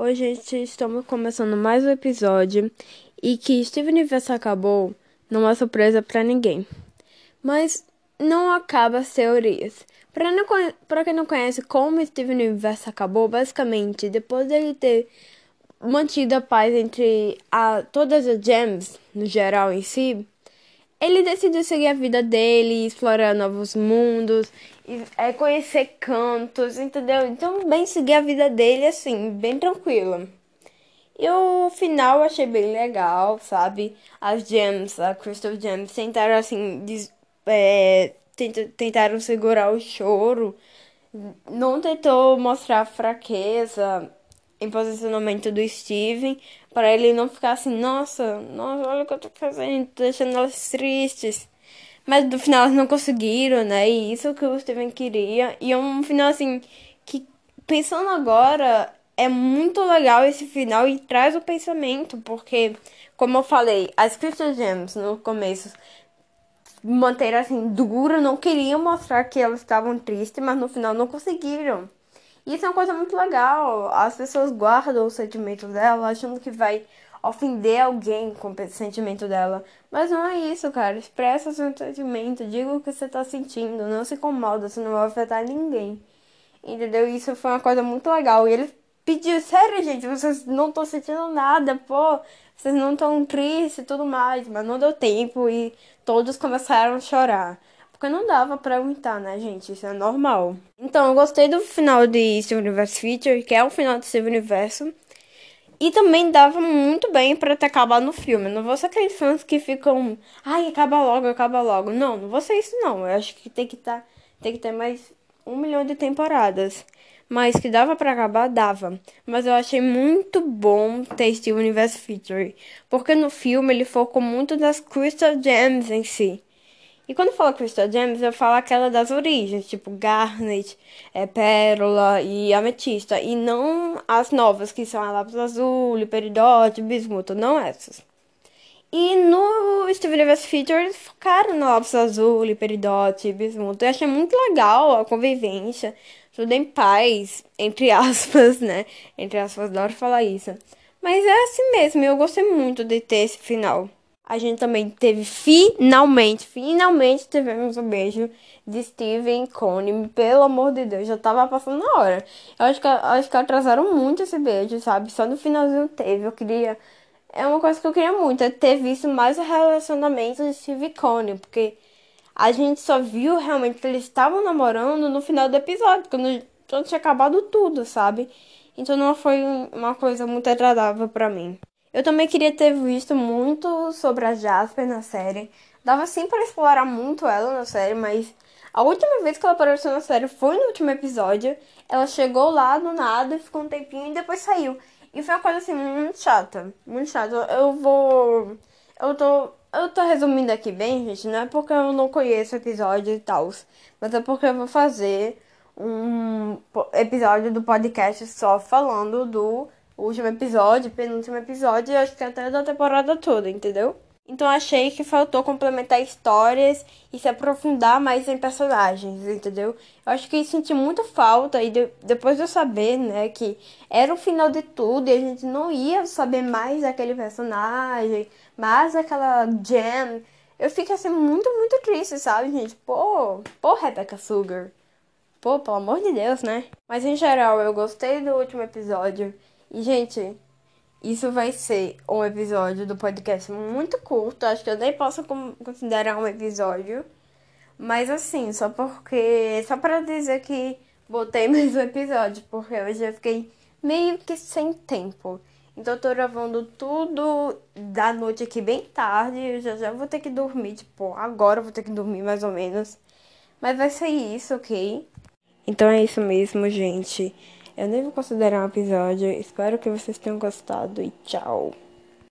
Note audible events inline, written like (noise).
Hoje, gente, estamos começando mais um episódio e que Steven Universe acabou não é surpresa para ninguém. Mas não acaba as teorias. Para quem não conhece como Steven Universe acabou, basicamente, depois dele ter mantido a paz entre a, todas as gems, no geral em si, ele decidiu seguir a vida dele, explorar novos mundos, é, conhecer cantos, entendeu? Então, bem seguir a vida dele, assim, bem tranquilo. E o final eu achei bem legal, sabe? As gems, a Crystal Gems, tentaram, assim, des, é, tentaram segurar o choro, não tentou mostrar fraqueza em posicionamento do Steven, para ele não ficar assim, nossa, nossa, olha o que eu tô fazendo, tô deixando elas tristes. Mas no final elas não conseguiram, né? E isso que o Steven queria. E é um final assim que pensando agora é muito legal esse final e traz o pensamento, porque como eu falei, as Crystal Gems no começo manteram assim dura, não queriam mostrar que elas estavam tristes, mas no final não conseguiram. Isso é uma coisa muito legal. As pessoas guardam os sentimentos dela, achando que vai ofender alguém com o sentimento dela. Mas não é isso, cara. Expressa seu sentimento, diga o que você tá sentindo, não se incomoda, você não vai afetar ninguém. Entendeu? Isso foi uma coisa muito legal. E ele pediu, sério, gente, vocês não estão sentindo nada, pô, vocês não estão tristes e tudo mais. Mas não deu tempo e todos começaram a chorar. Porque não dava pra aguentar, né, gente? Isso é normal. Então, eu gostei do final de Steven Universe Feature, que é o final de Steven Universo. E também dava muito bem para ter acabado no filme. Não vou ser aqueles fãs que ficam, ai, acaba logo, acaba logo. Não, não vou ser isso não. Eu acho que tem que tá, tem que ter mais um milhão de temporadas. Mas que dava para acabar, dava. Mas eu achei muito bom ter Steven Universe Feature. Porque no filme ele focou muito das Crystal Gems em si. E quando fala Crystal Gems, eu falo aquela das origens, tipo Garnet, é, Pérola e Ametista. E não as novas, que são a Lápis Azul, Peridote, Bismuto, não essas. E no Steven Universe Feature eles focaram no Lápis Azul, Peridote, Bismuto. Eu achei muito legal a convivência, tudo em paz, entre (laughs) aspas, né? Entre aspas, adoro falar isso. Mas é assim mesmo, eu gostei muito de ter esse final a gente também teve finalmente, finalmente tivemos um beijo de Steven Cone. Pelo amor de Deus, já tava passando na hora. Eu acho que, acho que atrasaram muito esse beijo, sabe? Só no finalzinho teve. Eu queria. É uma coisa que eu queria muito, é ter visto mais o relacionamento de Steve e Cone, porque a gente só viu realmente que eles estavam namorando no final do episódio, quando, quando tinha acabado tudo, sabe? Então não foi uma coisa muito agradável para mim. Eu também queria ter visto muito sobre a Jasper na série. Dava sim para explorar muito ela na série, mas a última vez que ela apareceu na série foi no último episódio. Ela chegou lá do nada, ficou um tempinho e depois saiu. E foi uma coisa assim muito chata, muito chata. Eu vou eu tô eu tô resumindo aqui bem, gente, não é porque eu não conheço o episódio e tal, mas é porque eu vou fazer um episódio do podcast só falando do o último episódio, penúltimo episódio, e acho que até da temporada toda, entendeu? Então achei que faltou complementar histórias e se aprofundar mais em personagens, entendeu? Eu acho que senti muito falta e de, depois de eu saber, né, que era o final de tudo e a gente não ia saber mais daquele personagem, mais daquela Jam, eu fico assim muito, muito triste, sabe, gente? Pô, pô, Rebecca Sugar. Pô, pelo amor de Deus, né? Mas em geral, eu gostei do último episódio. E, gente, isso vai ser um episódio do podcast muito curto. Acho que eu nem posso considerar um episódio. Mas assim, só porque. Só para dizer que botei (laughs) mais um episódio, porque eu já fiquei meio que sem tempo. Então eu tô gravando tudo da noite aqui bem tarde. Eu já já vou ter que dormir, tipo, agora eu vou ter que dormir mais ou menos. Mas vai ser isso, ok? Então é isso mesmo, gente. Eu nem vou considerar um episódio. Espero que vocês tenham gostado e tchau.